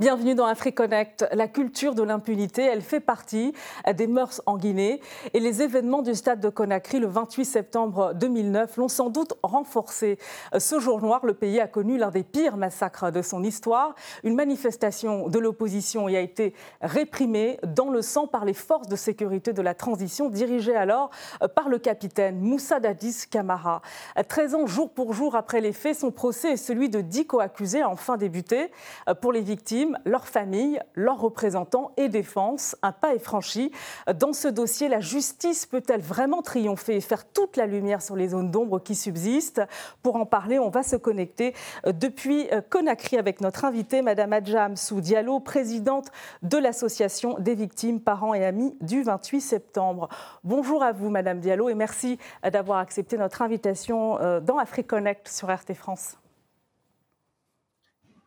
Bienvenue dans AfriConnect. La culture de l'impunité, elle fait partie des mœurs en Guinée et les événements du stade de Conakry le 28 septembre 2009 l'ont sans doute renforcé. Ce jour noir, le pays a connu l'un des pires massacres de son histoire. Une manifestation de l'opposition y a été réprimée dans le sang par les forces de sécurité de la transition dirigées alors par le capitaine Moussa Dadis Camara. 13 ans jour pour jour après les faits, son procès est celui de dix co-accusés a enfin débuté. Pour les victimes, leurs familles, leurs représentants et défense. Un pas est franchi. Dans ce dossier, la justice peut-elle vraiment triompher et faire toute la lumière sur les zones d'ombre qui subsistent? Pour en parler, on va se connecter euh, depuis euh, Conakry avec notre invitée, Madame Adjam Sou Diallo, présidente de l'Association des victimes, parents et amis du 28 septembre. Bonjour à vous, Madame Diallo, et merci euh, d'avoir accepté notre invitation dans AfriConnect sur RT France.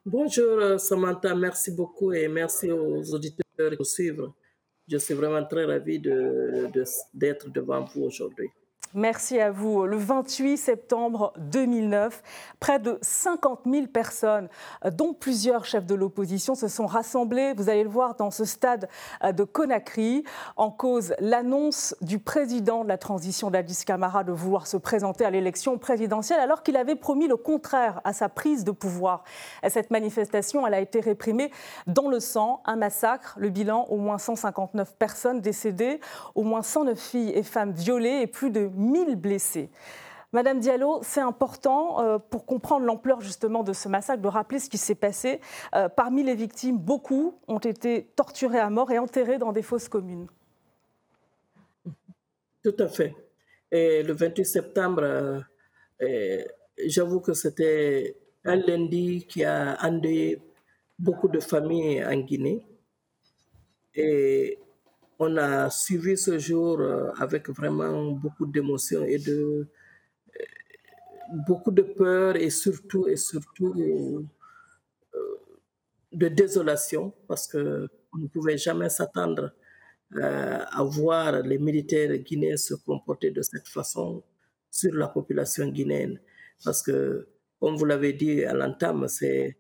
Bonjour euh, Samantha, merci beaucoup et merci aux auditeurs qui nous suivent. Je suis vraiment très ravi d'être devant vous aujourd'hui. Merci à vous. Le 28 septembre 2009, près de 50 000 personnes, dont plusieurs chefs de l'opposition, se sont rassemblées, vous allez le voir, dans ce stade de Conakry, en cause l'annonce du président de la transition d'Addis Camara de vouloir se présenter à l'élection présidentielle alors qu'il avait promis le contraire à sa prise de pouvoir. Cette manifestation, elle a été réprimée dans le sang, un massacre, le bilan, au moins 159 personnes décédées, au moins 109 filles et femmes violées et plus de 1000 blessés. Madame Diallo, c'est important euh, pour comprendre l'ampleur justement de ce massacre, de rappeler ce qui s'est passé. Euh, parmi les victimes, beaucoup ont été torturés à mort et enterrés dans des fosses communes. Tout à fait. Et le 28 septembre, euh, j'avoue que c'était un lundi qui a endeuillé beaucoup de familles en Guinée. Et on a suivi ce jour euh, avec vraiment beaucoup d'émotion et de euh, beaucoup de peur et surtout et surtout euh, de désolation parce que on ne pouvait jamais s'attendre à voir les militaires guinéens se comporter de cette façon sur la population guinéenne. Parce que comme vous l'avez dit à l'entame c'est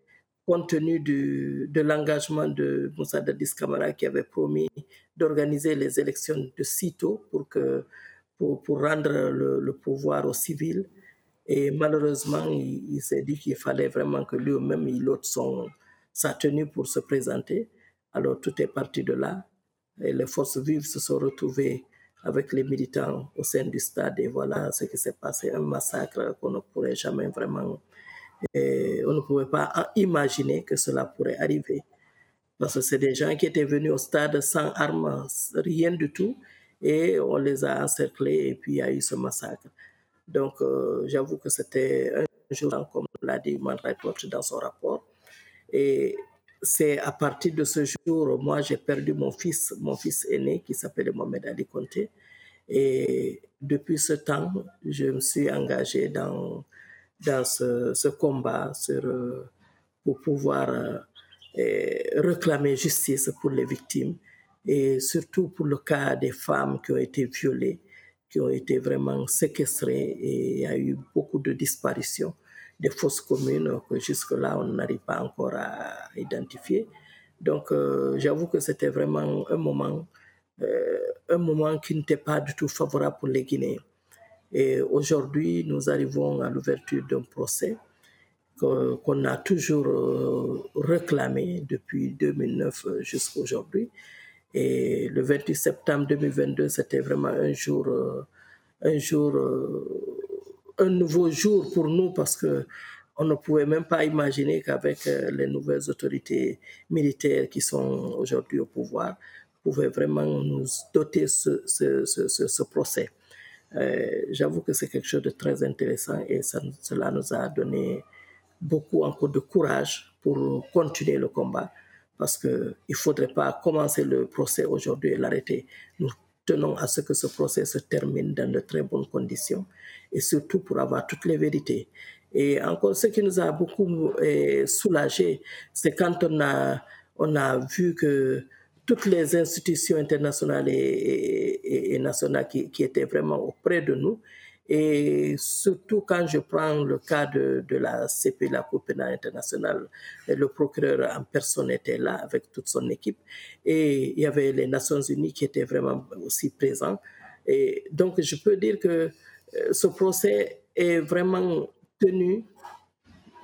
compte tenu de l'engagement de Moussa Dadis Kamara qui avait promis d'organiser les élections de sitôt pour, que, pour, pour rendre le, pouvoir aux civils. Et malheureusement, il, s'est dit qu'il fallait vraiment que lui-même, il ôte son, sa tenue pour se présenter. Alors tout est parti de là. Et les forces vives se sont retrouvées avec les militants au sein du stade. Et voilà ce qui s'est passé, un massacre qu'on ne pourrait jamais vraiment et on ne pouvait pas imaginer que cela pourrait arriver. Parce que c'est des gens qui étaient venus au stade sans armes, rien du tout, et on les a encerclés et puis il y a eu ce massacre. Donc euh, j'avoue que c'était un jour, comme l'a dit Human Rights dans son rapport. Et c'est à partir de ce jour, moi j'ai perdu mon fils, mon fils aîné qui s'appelait Mohamed Ali Conté. Et depuis ce temps, je me suis engagé dans dans ce, combat euh, pour pouvoir euh, réclamer justice pour les victimes et surtout pour le cas des femmes qui ont été violées, qui ont été vraiment séquestrées et il y a eu beaucoup de disparitions, des fausses communes que jusque-là on n'arrive pas encore à identifier. Donc euh, j'avoue que c'était vraiment un moment, un moment qui n'était pas du tout favorable pour les Guinéens. Et aujourd'hui, nous arrivons à l'ouverture d'un procès qu'on a toujours euh, réclamé depuis 2009 jusqu'à aujourd'hui. Et le 28 septembre 2022, c'était vraiment un jour, euh, un jour, euh, un nouveau jour pour nous parce que on ne pouvait même pas imaginer qu'avec les nouvelles autorités militaires qui sont aujourd'hui au pouvoir, pouvaient vraiment nous doter ce, ce, procès. Euh, j'avoue que c'est quelque chose de très intéressant et cela nous a donné beaucoup encore de courage pour continuer le combat parce qu'il ne faudrait pas commencer le procès aujourd'hui et l'arrêter. Nous tenons à ce que ce procès se termine dans de très bonnes conditions et surtout pour avoir toutes les vérités. Et encore, ce qui nous a beaucoup euh, soulagé, c'est quand on a vu que toutes les institutions internationales et, nationales qui, étaient vraiment auprès de nous Et surtout quand je prends le cas de, la CP, la Cour pénale internationale, le procureur en personne était là avec toute son équipe. Et il y avait les Nations Unies qui étaient vraiment aussi présents. Et donc, je peux dire que euh, ce procès est vraiment tenu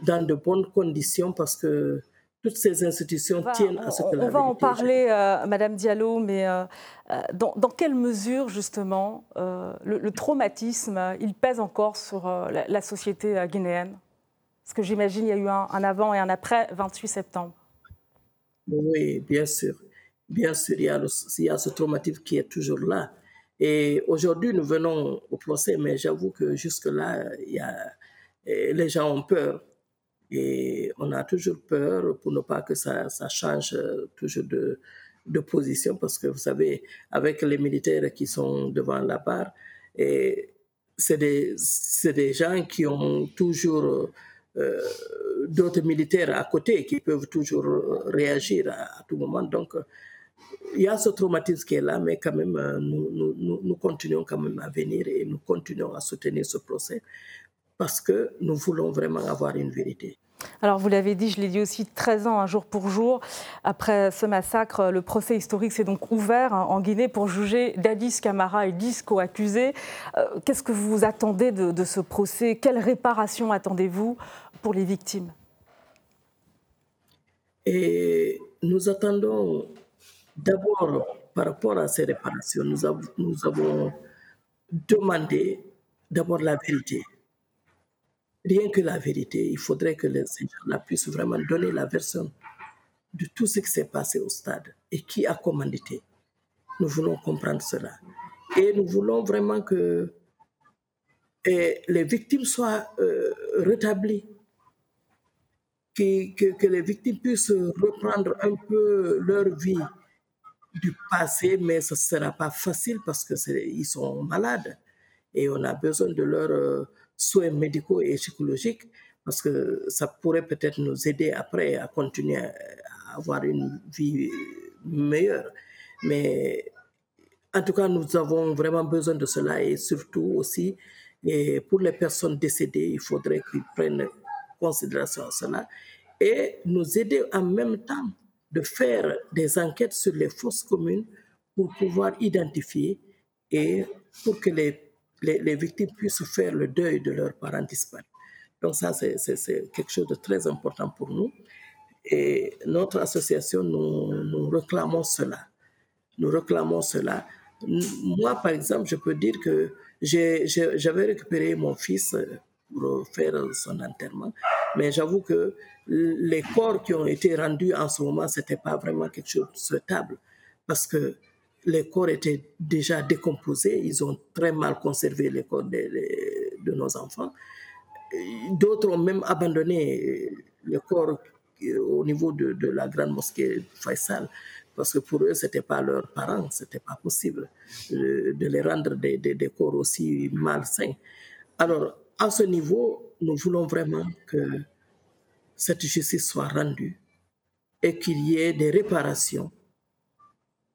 dans de bonnes conditions parce que toutes ces institutions tiennent à ce que on, On va en parler, euh, Madame Diallo, mais euh, dans, quelle mesure, justement, le, traumatisme, il pèse encore sur la, société guinéenne? Parce que j'imagine il y a eu un, avant et un après 28 septembre. Oui, bien sûr. Bien sûr, il y, a il y a ce traumatisme qui est toujours là. Et aujourd'hui, nous venons au procès, mais j'avoue que jusque-là, les gens ont peur. Et on a toujours peur pour ne pas que ça, change euh, toujours de, position, parce que vous savez, avec les militaires qui sont devant la barre, c'est des, des gens qui ont toujours euh, d'autres militaires à côté qui peuvent toujours réagir à, tout moment. Donc, il y a ce traumatisme qui est là, mais quand même, euh, nous, nous, nous, continuons quand même à venir et nous continuons à soutenir ce procès parce que nous voulons vraiment avoir une vérité. Alors vous l'avez dit, je l'ai dit aussi, 13 ans, un jour pour jour. Après ce massacre, le procès historique s'est donc ouvert hein, en Guinée pour juger Dadis Camara et 10 co-accusés. Euh, qu'est-ce que vous attendez de, ce procès? Quelle réparation attendez-vous pour les victimes? Et nous attendons D'abord, par rapport à ces réparations, nous nous avons demandé d'abord la vérité. Rien que la vérité, il faudrait que les gens puissent vraiment donner la version de tout ce qui s'est passé au stade et qui a commandité. Nous voulons comprendre cela. Et nous voulons vraiment que les victimes soient euh, rétablies, que, les victimes puissent reprendre un peu leur vie du passé, mais ce ne sera pas facile parce qu'ils sont malades et on a besoin de leurs euh, soins médicaux et psychologiques parce que ça pourrait peut-être nous aider après à continuer à avoir une vie meilleure. Mais en tout cas, nous avons vraiment besoin de cela et surtout aussi, et pour les personnes décédées, il faudrait qu'ils prennent considération à cela et nous aider en même temps de faire des enquêtes sur les fausses communes pour pouvoir identifier et pour que les, les, victimes puissent faire le deuil de leurs parents disparus. Donc ça, c'est quelque chose de très important pour nous. Et notre association, nous, nous réclamons cela. Nous réclamons cela. Moi, par exemple, je peux dire que j'avais récupéré mon fils pour faire son enterrement. Mais j'avoue que les corps qui ont été rendus en ce moment, ce n'était pas vraiment quelque chose de souhaitable parce que les corps étaient déjà décomposés, ils ont très mal conservé les corps de, nos enfants. D'autres ont même abandonné les corps au niveau de, la grande mosquée Faisal parce que pour eux, ce n'était pas leurs parents, ce n'était pas possible de, de, les rendre des corps aussi malsains. Alors, à ce niveau, nous voulons vraiment que cette justice soit rendue et qu'il y ait des réparations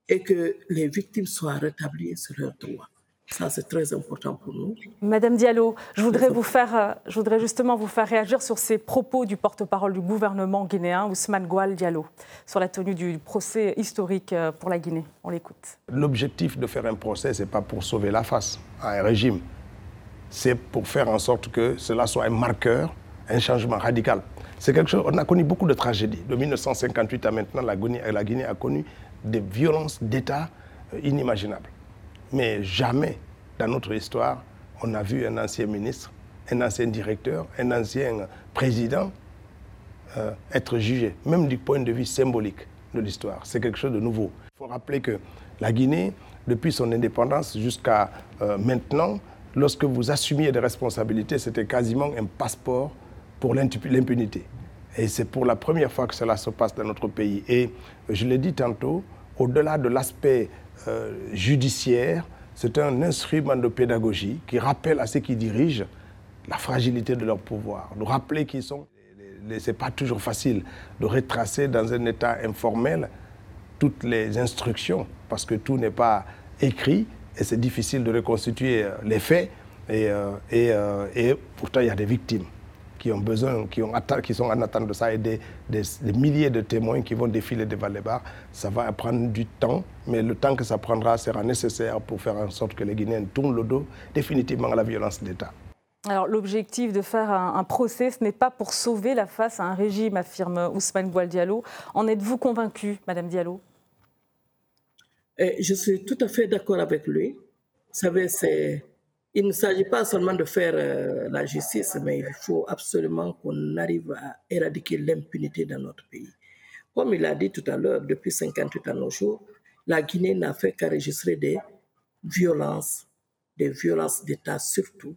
et que les victimes soient rétablies sur leurs droits. Ça, c'est très important pour nous. Madame Diallo, je voudrais, vous faire, euh, je voudrais justement vous faire réagir sur ces propos du porte-parole du gouvernement guinéen, Ousmane Goual Diallo, sur la tenue du procès historique euh, pour la Guinée. On l'écoute. L'objectif de faire un procès, ce n'est pas pour sauver la face à un régime c'est pour faire en sorte que cela soit un marqueur, un changement radical. C'est quelque chose, on a connu beaucoup de tragédies. De 1958 à maintenant, la Guinée, la Guinée a connu des violences d'État euh, inimaginables. Mais jamais dans notre histoire, on a vu un ancien ministre, un ancien directeur, un ancien président euh, être jugé, même du point de vue symbolique de l'histoire. C'est quelque chose de nouveau. Il faut rappeler que la Guinée, depuis son indépendance jusqu'à euh, maintenant, lorsque vous assumiez des responsabilités, c'était quasiment un passeport pour l'impunité. Et c'est pour la première fois que cela se passe dans notre pays. Et je l'ai dit tantôt, au-delà de l'aspect euh, judiciaire, c'est un instrument de pédagogie qui rappelle à ceux qui dirigent la fragilité de leur pouvoir, de rappeler qu'ils sont... Ce n'est pas toujours facile de retracer dans un état informel toutes les instructions, parce que tout n'est pas écrit, et c'est difficile de reconstituer euh, les faits, et pourtant, il y a des victimes qui ont besoin, qui, ont qui sont en attente de ça et des, milliers de témoins qui vont défiler devant les bars. Ça va prendre du temps, mais le temps que ça prendra sera nécessaire pour faire en sorte que les Guinéens tournent le dos définitivement à la violence d'État. Alors l'objectif de faire un, procès, ce n'est pas pour sauver la face à un régime, affirme Ousmane Goual Diallo. En êtes-vous convaincue, Madame Diallo? Eh, Je suis tout à fait d'accord avec lui. Vous savez, c'est il ne s'agit pas seulement de faire euh, la justice, mais il faut absolument qu'on arrive à éradiquer l'impunité dans notre pays. Comme il a dit tout à l'heure, depuis 58 ans nos jours, la Guinée n'a fait qu'enregistrer des violences, des violences d'État surtout,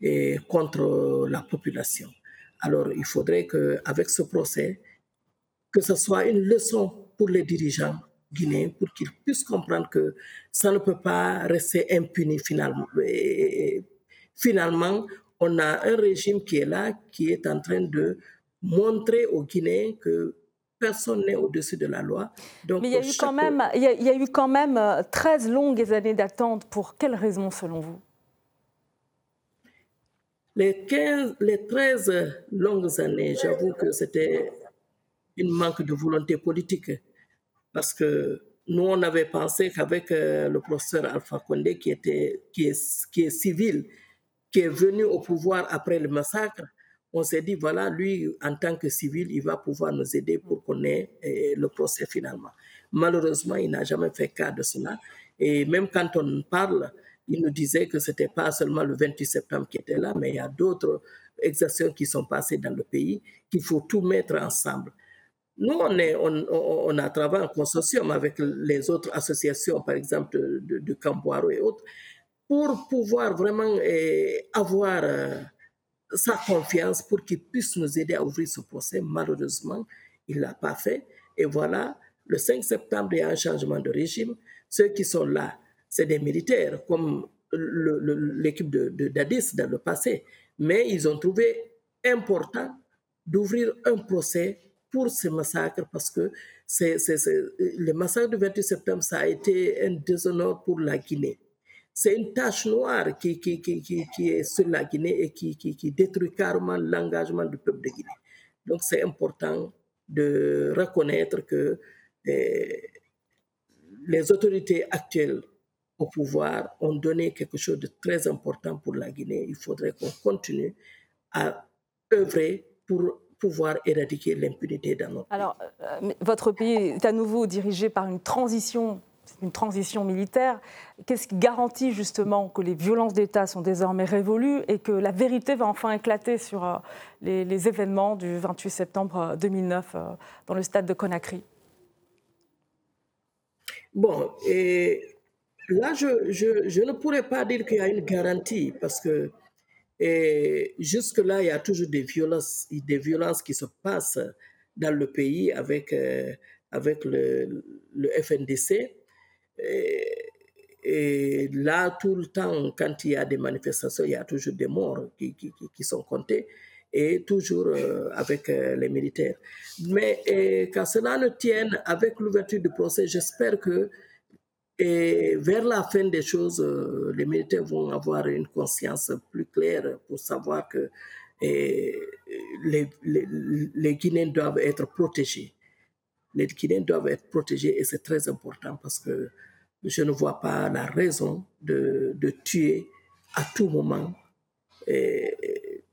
et contre la population. Alors il faudrait qu'avec ce procès, que ce soit une leçon pour les dirigeants guinéens pour qu'ils puissent comprendre que ça ne peut pas rester impuni finalement. Et finalement, on a un régime qui est là, qui est en train de montrer aux Guinéens que personne n'est au-dessus de la loi. Donc, Mais il y, a eu quand même, il, y a, eu quand même 13 euh, longues années d'attente. Pour quelles raisons, selon vous? Les, 15, les 13 longues années, j'avoue que c'était un manque de volonté politique parce que nous, on avait pensé qu'avec euh, le professeur Alpha Condé, qui, était, qui, est, civil, qui est venu au pouvoir après le massacre, on s'est dit, voilà, lui, en tant que civil, il va pouvoir nous aider pour qu'on ait euh, le procès finalement. Malheureusement, il n'a jamais fait cas de cela. Et même quand on parle, il nous disait que ce n'était pas seulement le 28 septembre qui était là, mais il y a d'autres exactions qui sont passées dans le pays, qu'il faut tout mettre ensemble. Nous, on, est, on, on, a travaillé en consortium avec les autres associations, par exemple de, de, Camboiro et autres, pour pouvoir vraiment eh, avoir euh, sa confiance pour qu'il puisse nous aider à ouvrir ce procès. Malheureusement, il ne l'a pas fait. Et voilà, le 5 septembre, il y a un changement de régime. Ceux qui sont là, c'est des militaires, comme l'équipe de, de d'Addis dans le passé. Mais ils ont trouvé important d'ouvrir un procès pour ces massacres parce que c'est, le massacre du 28 septembre, ça a été un déshonneur pour la Guinée. C'est une tache noire qui, qui, qui, qui, est sur la Guinée et qui, détruit carrément l'engagement du peuple de Guinée. Donc c'est important de reconnaître que eh, les autorités actuelles au pouvoir ont donné quelque chose de très important pour la Guinée. Il faudrait qu'on continue à œuvrer pour pouvoir éradiquer l'impunité dans notre Alors, euh, votre pays est à nouveau dirigé par une transition une transition militaire. Qu'est-ce qui garantit justement que les violences d'État sont désormais révolues et que la vérité va enfin éclater sur euh, les, événements du 28 septembre 2009 euh, dans le stade de Conakry? Bon, et là, je, je, je, ne pourrais pas dire qu'il y a une garantie parce que et jusque-là, il y a toujours des violences, des violences qui se passent dans le pays avec, euh, avec le, FNDC. Et, là, tout le temps, quand il y a des manifestations, il y a toujours des morts qui, sont comptés et toujours euh, avec euh, les militaires. Mais qu'à cela ne tienne, avec l'ouverture du procès, j'espère que et vers la fin des choses, euh, les militaires vont avoir une conscience plus claire pour savoir que les, les, Guinéens doivent être protégés. Les Guinéens doivent être protégés et c'est très important parce que je ne vois pas la raison de, tuer à tout moment. Et,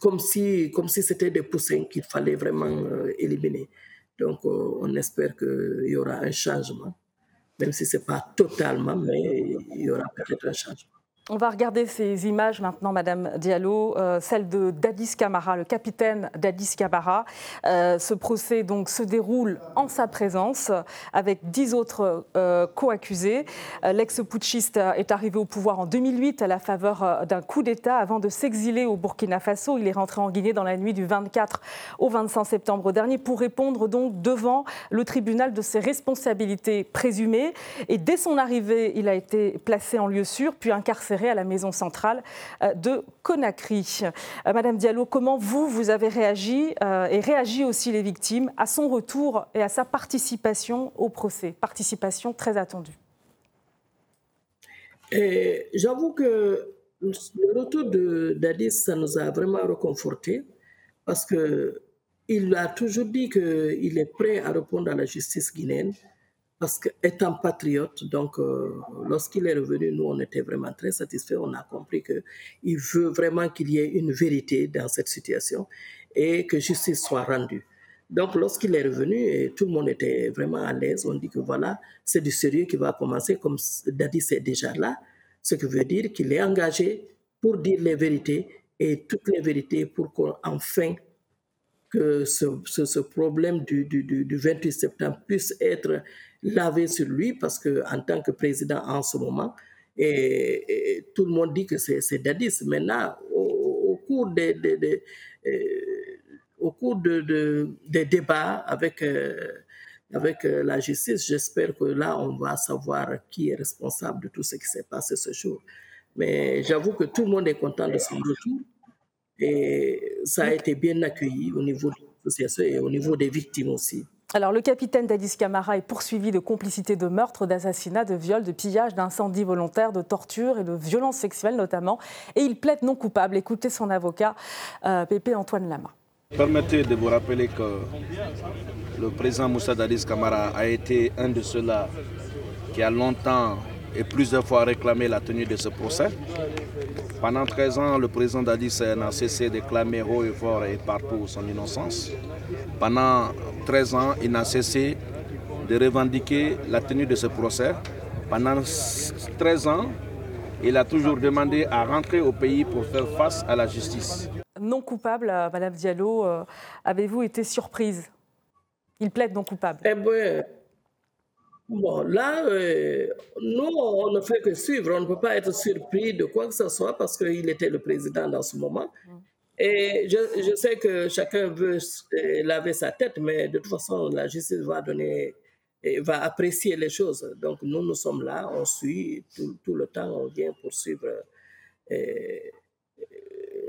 comme si comme si c'était des poussins qu'il fallait vraiment euh, éliminer. Donc, euh, on espère qu'il y aura un changement même si ce n'est pas totalement, mais il y aura peut-être un changement. On va regarder ces images maintenant, Madame Diallo, euh, celle de Dadis Camara, le capitaine Dadis Camara. Euh, ce procès donc se déroule en sa présence avec dix autres euh, co-accusés. L'ex-putschiste est arrivé au pouvoir en 2008 à la faveur d'un coup d'État avant de s'exiler au Burkina Faso. Il est rentré en Guinée dans la nuit du 24 au 25 septembre dernier pour répondre donc devant le tribunal de ses responsabilités présumées. Et dès son arrivée, il a été placé en lieu sûr, puis incarcéré à la maison centrale euh, de Conakry. Euh, Madame Diallo, comment vous, vous avez réagi euh, et réagi aussi les victimes à son retour et à sa participation au procès? Participation très attendue. J'avoue que le retour d'Adis, ça nous a vraiment reconforté parce que il a toujours dit qu'il est prêt à répondre à la justice guinéenne parce qu'étant patriote, donc euh, lorsqu'il est revenu, nous on était vraiment très satisfaits. On a compris qu'il veut vraiment qu'il y ait une vérité dans cette situation et que justice soit rendue. Donc lorsqu'il est revenu, et tout le monde était vraiment à l'aise. On dit que voilà, c'est du sérieux qui va commencer, comme Dadi c'est déjà là, ce qui veut dire qu'il est engagé pour dire les vérités et toutes les vérités pour qu'enfin que ce, problème du, 28 septembre puisse être lavé sur lui parce que en tant que président en ce moment, et, tout le monde dit que c'est Dadis. Maintenant, au, cours des, des, euh, au cours de, des débats avec, euh, avec euh, la justice, j'espère que là, on va savoir qui est responsable de tout ce qui s'est passé ce jour. Mais j'avoue que tout le monde est content de son retour. Et ça a été bien accueilli au niveau de l'association et au niveau des victimes aussi. Alors, le capitaine Dadis Camara est poursuivi de complicité de meurtre, d'assassinat, de viol, de pillage, d'incendie volontaire, de torture et de violences sexuelles notamment. Et il plaide non coupable. Écoutez son avocat, euh, Pépé Antoine Lama. Permettez de vous rappeler que le président Moussa Dadis Camara a été un de ceux-là qui a longtemps et plusieurs fois réclamé la tenue de ce procès. Pendant 13 ans, le président Dadis n'a cessé de clamer haut et fort et partout son innocence. Pendant 13 ans, il n'a cessé de revendiquer la tenue de ce procès. Pendant 13 ans, il a toujours demandé à rentrer au pays pour faire face à la justice. Non coupable, euh, Madame Diallo, euh, avez-vous été surprise? Il plaide non coupable. Eh bien, Bon, là, euh, nous, on ne fait que suivre. On ne peut pas être surpris de quoi que ce soit parce qu'il était le président dans ce moment. Et je, je, sais que chacun veut euh, laver sa tête, mais de toute façon, la justice va donner, va apprécier les choses. Donc, nous, nous sommes là, on suit tout, le temps, on vient pour suivre. Et, euh,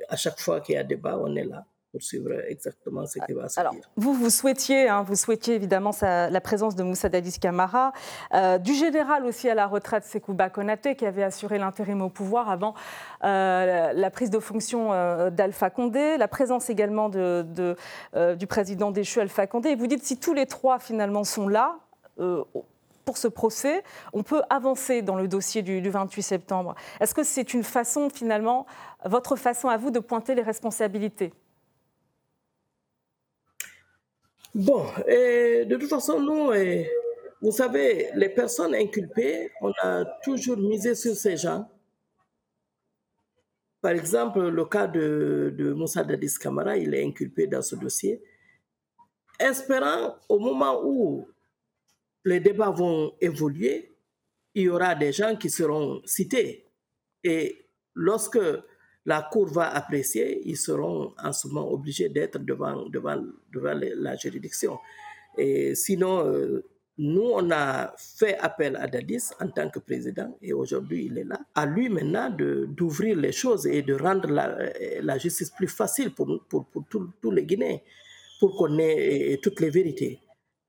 à chaque fois qu'il y a débat, on est là pour suivre exactement ce qui va se Alors, Vous, vous souhaitiez, hein, vous souhaitiez évidemment la présence de Moussa Dadis Camara, euh, du général aussi à la retraite Sekouba Konaté, qui avait assuré l'intérim au pouvoir avant euh, la prise de fonction euh, d'Alpha Condé, la présence également de, du président déchu Alpha Condé. Et vous dites, si tous les trois finalement sont là, pour ce procès, on peut avancer dans le dossier du, du 28 septembre. Est-ce que c'est une façon, finalement, votre façon à vous de pointer les responsabilités? Bon, de toute façon, nous, vous savez, les personnes inculpées, on a toujours misé sur ces gens. Par exemple, le cas de, de Moussa Dadis Kamara, il est inculpé dans ce dossier. Espérant au moment où les débats vont évoluer, il y aura des gens qui seront cités. Et lorsque la Cour va apprécier, ils seront en ce moment obligés d'être devant, devant, devant la juridiction. Et sinon, euh, nous, on a fait appel à Dadis en tant que président et aujourd'hui il est là. À lui maintenant d'ouvrir les choses et de rendre la, la justice plus facile pour, pour, pour tous les Guinéens, pour qu'on ait toutes les vérités.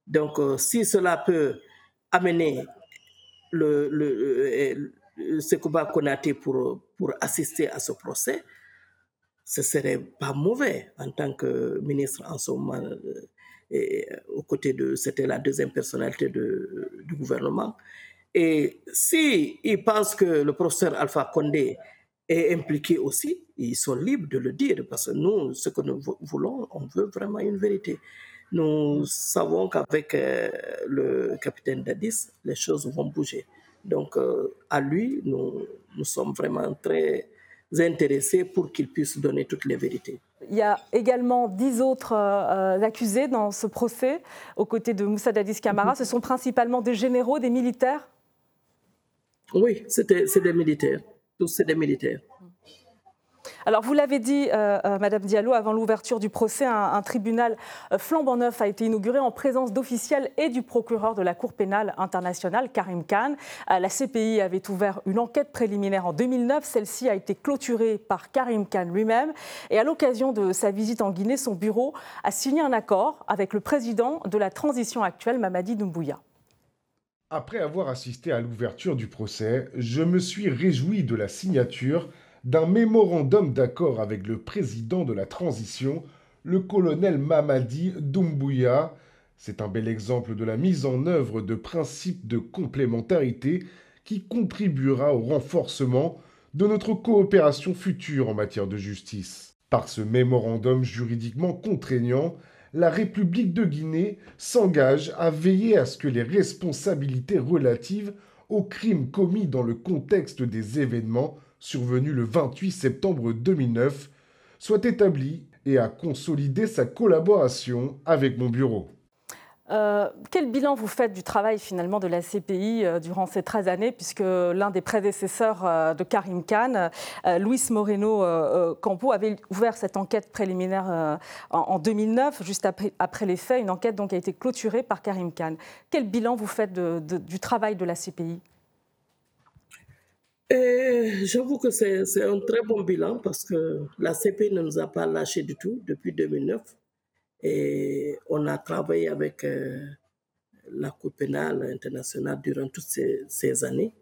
Donc, euh, si cela peut amener le, le, Sekouba Konaté pour, pour assister à ce procès, ce serait pas mauvais en tant que ministre en ce moment. Euh, et aux côtés de, c'était la deuxième personnalité de, du gouvernement. Et si ils pensent que le professeur Alpha Condé est impliqué aussi, ils sont libres de le dire parce que nous, ce que nous voulons, on veut vraiment une vérité. Nous savons qu'avec euh, le capitaine Dadis, les choses vont bouger. Donc, euh, à lui, nous, nous sommes vraiment très intéressés pour qu'il puisse donner toutes les vérités. Il y a également dix autres euh, accusés dans ce procès, aux côtés de Moussa Dadis Camara. Mhm. Ce sont principalement des généraux, des militaires? Oui, c'est des militaires. Tous, c'est des militaires. Alors, vous l'avez dit, euh, euh, Madame Diallo, avant l'ouverture du procès, un, tribunal euh, flambant neuf a été inauguré en présence d'officiels et du procureur de la Cour pénale internationale, Karim Khan. la CPI avait ouvert une enquête préliminaire en 2009. Celle-ci a été clôturée par Karim Khan lui-même. Et à l'occasion de sa visite en Guinée, son bureau a signé un accord avec le président de la transition actuelle, Mamadi Doumbouya. Après avoir assisté à l'ouverture du procès, je me suis réjoui de la signature d'un mémorandum d'accord avec le président de la transition, le colonel Mamadi Doumbouya. C'est un bel exemple de la mise en œuvre de principes de complémentarité qui contribuera au renforcement de notre coopération future en matière de justice. Par ce mémorandum juridiquement contraignant, la République de Guinée s'engage à veiller à ce que les responsabilités relatives aux crimes commis dans le contexte des événements survenus le 28 septembre 2009 soient établies et à consolider sa collaboration avec mon bureau. Euh, quel bilan vous faites du travail finalement de la CPI euh, durant ces 13 années, puisque l'un des prédécesseurs euh, de Karim Khan, Luis Moreno Campo, avait ouvert cette enquête préliminaire en, 2009, juste après, les faits, une enquête donc a été clôturée par Karim Khan. Quel bilan vous faites du travail de la CPI J'avoue que c'est un très bon bilan parce que la CPI ne nous a pas lâché du tout depuis 2009. Et on a travaillé avec euh, la Cour pénale internationale durant toutes ces, années.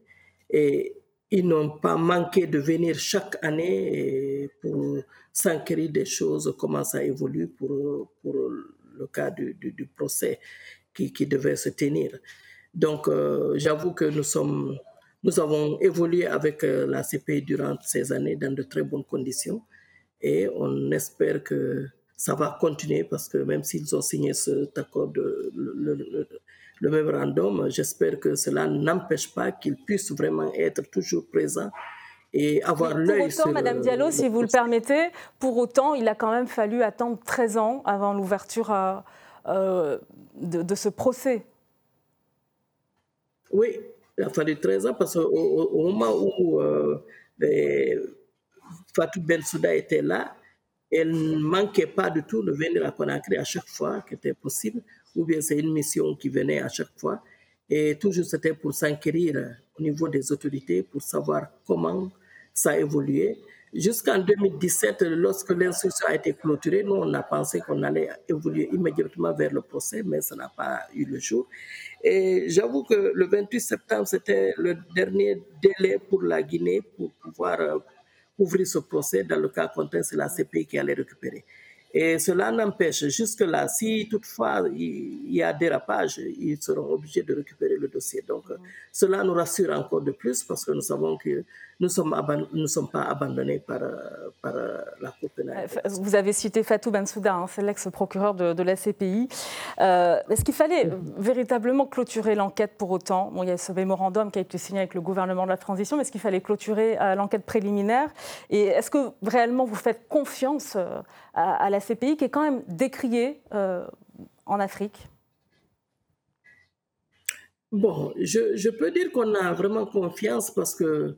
Et ils n'ont pas manqué de venir chaque année pour s'inquiéter des choses, comment ça évolue pour, pour le cas du, du, procès qui, qui, devait se tenir. Donc, euh, j'avoue que nous, sommes, nous avons évolué avec euh, la CPI durant ces années dans de très bonnes conditions et on espère que ça va continuer parce que même s'ils ont signé cet accord, de, le, mémorandum, j'espère que cela n'empêche pas qu'ils puissent vraiment être toujours présents et avoir l'œil Pour autant, Madame Diallo, si vous le permettez, pour autant, il a quand même fallu attendre 13 ans avant l'ouverture euh, euh, de, ce procès. Oui, il a fallu 13 ans parce qu'au moment où euh, ben, Fatou Bensouda était là, elle ne manquait pas du tout de venir à Conakry à chaque fois que c'était possible, ou bien c'est une mission qui venait à chaque fois. Et toujours c'était pour s'inquérir au niveau des autorités, pour savoir comment ça a évolué. Jusqu'en 2017, lorsque l'instruction a été clôturée, nous, on a pensé qu'on allait évoluer immédiatement vers le procès, mais ça n'a pas eu le jour. Et j'avoue que le 28 septembre, c'était le dernier délai pour la Guinée pour pouvoir euh, ouvrir ce procès. Dans le cas contraire, c'est la CPI qui allait récupérer. Et cela n'empêche, jusque-là, si toutefois il y a dérapage, ils seront obligés de récupérer le dossier. Donc, cela nous rassure encore de plus parce que nous savons que nous ne sommes, pas abandonnés par, par la Cour pénale. Euh, vous avez cité Fatou Bensouda, hein, c'est l'ex-procureur de, la CPI. Euh, est-ce qu'il fallait véritablement clôturer l'enquête pour autant? Bon, Il y a ce mémorandum qui a été signé avec le gouvernement de la transition, mais est-ce qu'il fallait clôturer euh, l'enquête préliminaire? Et est-ce que réellement vous faites confiance à, la CPI qui est quand même décriée en Afrique Bon, je, peux dire qu'on a vraiment confiance parce que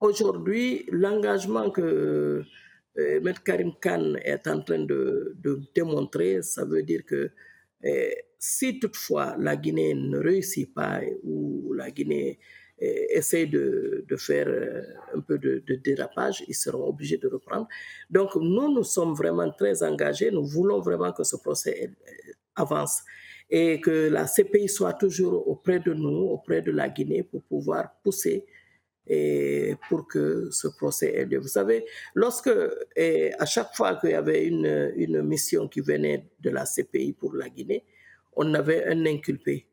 Aujourd'hui, l'engagement que euh, M. Karim Khan est en train de, démontrer, ça veut dire que euh, si toutefois la Guinée ne réussit pas ou la Guinée euh, essaie de, faire un peu de, de, dérapage, ils seront obligés de reprendre. Donc nous, nous sommes vraiment très engagés, nous voulons vraiment que ce procès avance et que la CPI soit toujours auprès de nous, auprès de la Guinée, pour pouvoir pousser et pour que ce procès ait lieu. Vous savez, lorsque, à chaque fois qu'il y avait une, une, mission qui venait de la CPI pour la Guinée, on avait un inculpé.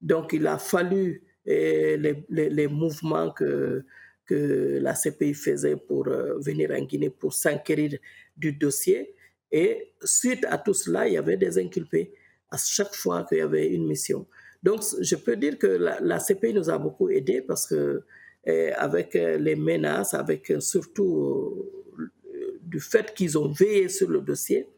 Donc il a fallu les, les, mouvements que, que la CPI faisait pour euh, venir en Guinée pour s'inquérir du dossier. Et suite à tout cela, il y avait des inculpés à chaque fois qu'il y avait une mission. Donc, je peux dire que la, CPI nous a beaucoup aidés parce que eh, avec euh, les menaces, avec euh, surtout du fait qu'ils ont veillé sur le dossier,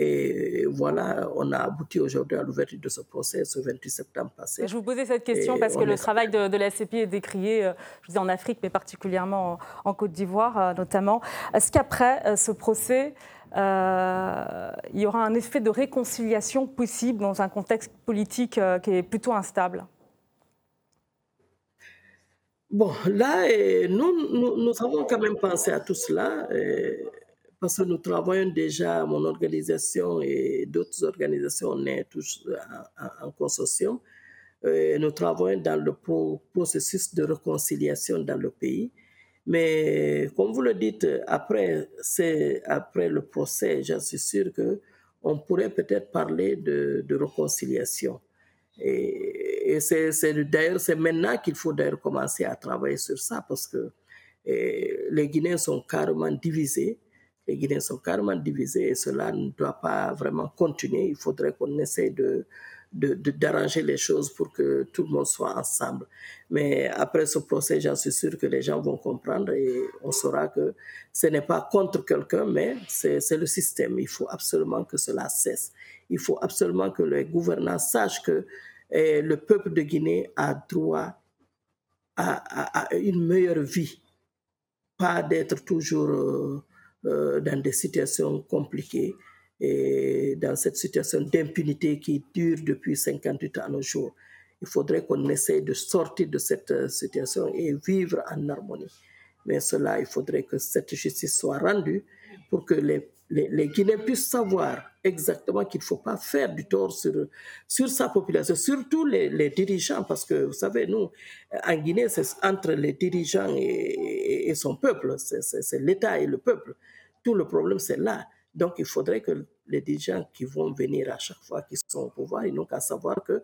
et voilà, on a abouti aujourd'hui à l'ouverture de ce procès ce 28 septembre passé. Je vous posais cette question parce que le travail de, la CPI est décrié, je dis en Afrique, mais particulièrement en Côte d'Ivoire notamment. Est-ce qu'après ce procès, euh, il y aura un effet de réconciliation possible dans un contexte politique euh, qui est plutôt instable? Bon, là, nous, nous, avons quand même pensé à tout cela, parce que nous travaillons déjà, mon organisation et d'autres organisations, on est tous en, consortium. nous travaillons dans le processus de réconciliation dans le pays. Mais comme vous le dites, après, après le procès, j'en suis sûr que on pourrait peut-être parler de, réconciliation. Et, c'est d'ailleurs c'est maintenant qu'il faut d'ailleurs commencer à travailler sur ça parce que les Guinéens sont carrément divisés. Les Guinéens sont carrément divisés et cela ne doit pas vraiment continuer. Il faudrait qu'on essaie de, d'arranger les choses pour que tout le monde soit ensemble. Mais après ce procès, j'en suis sûr que les gens vont comprendre et on saura que ce n'est pas contre quelqu'un, mais c'est le système. Il faut absolument que cela cesse. Il faut absolument que les gouvernants sachent que eh, le peuple de Guinée a droit à, une meilleure vie, pas d'être toujours euh, dans des situations compliquées et dans cette situation d'impunité qui dure depuis 58 ans à nos jours. Il faudrait qu'on essaye de sortir de cette euh, situation et vivre en harmonie. Mais cela, il faudrait que cette justice soit rendue pour que les, les, Guinéens puissent savoir exactement qu'il ne faut pas faire du tort sur, sur sa population, surtout les, les dirigeants, parce que vous savez, nous, en Guinée, c'est entre les dirigeants et, et son peuple, c'est l'État et le peuple. Tout le problème, c'est là. Donc, il faudrait que les dirigeants qui vont venir à chaque fois qu'ils sont au pouvoir, ils n'ont qu'à savoir qu'il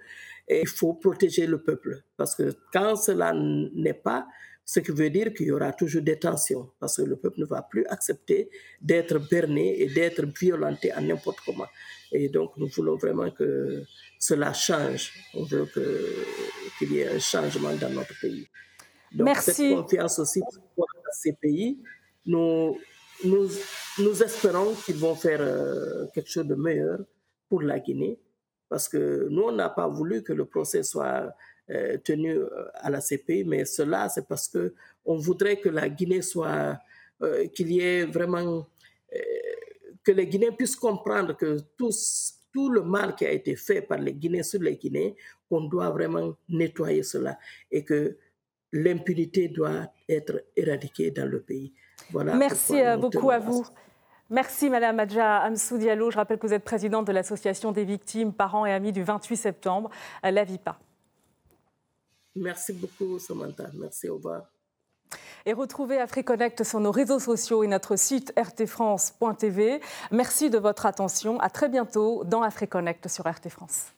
eh, faut protéger le peuple. Parce que quand cela n'est pas, ce qui veut dire qu'il y aura toujours des tensions, parce que le peuple ne va plus accepter d'être berné et d'être violenté à n'importe comment. Et donc, nous voulons vraiment que cela change. On veut qu'il y ait un changement dans notre pays. Donc, Merci. cette confiance aussi pour ces pays, nous nous, nous espérons qu'ils vont faire euh, quelque chose de meilleur pour la Guinée, parce que nous, on n'a pas voulu que le procès soit euh, tenu euh, à la CPI, mais cela, c'est parce que on voudrait que la Guinée soit, qu'il y ait vraiment, que les Guinéens puissent comprendre que tout, tout le mal qui a été fait par les Guinéens sur les Guinéens, on doit vraiment nettoyer cela et que l'impunité doit être éradiquée dans le pays. Merci euh, beaucoup à vous. Merci Madame Adja Amsou Diallo. Je rappelle que vous êtes présidente de l'association des victimes, parents et amis du 28 septembre, la VIPA. Merci beaucoup Samantha. Merci, au revoir. Et retrouvez AfriConnect sur nos réseaux sociaux et notre site rtfrance.tv. Merci de votre attention. À très bientôt dans AfriConnect sur RT France.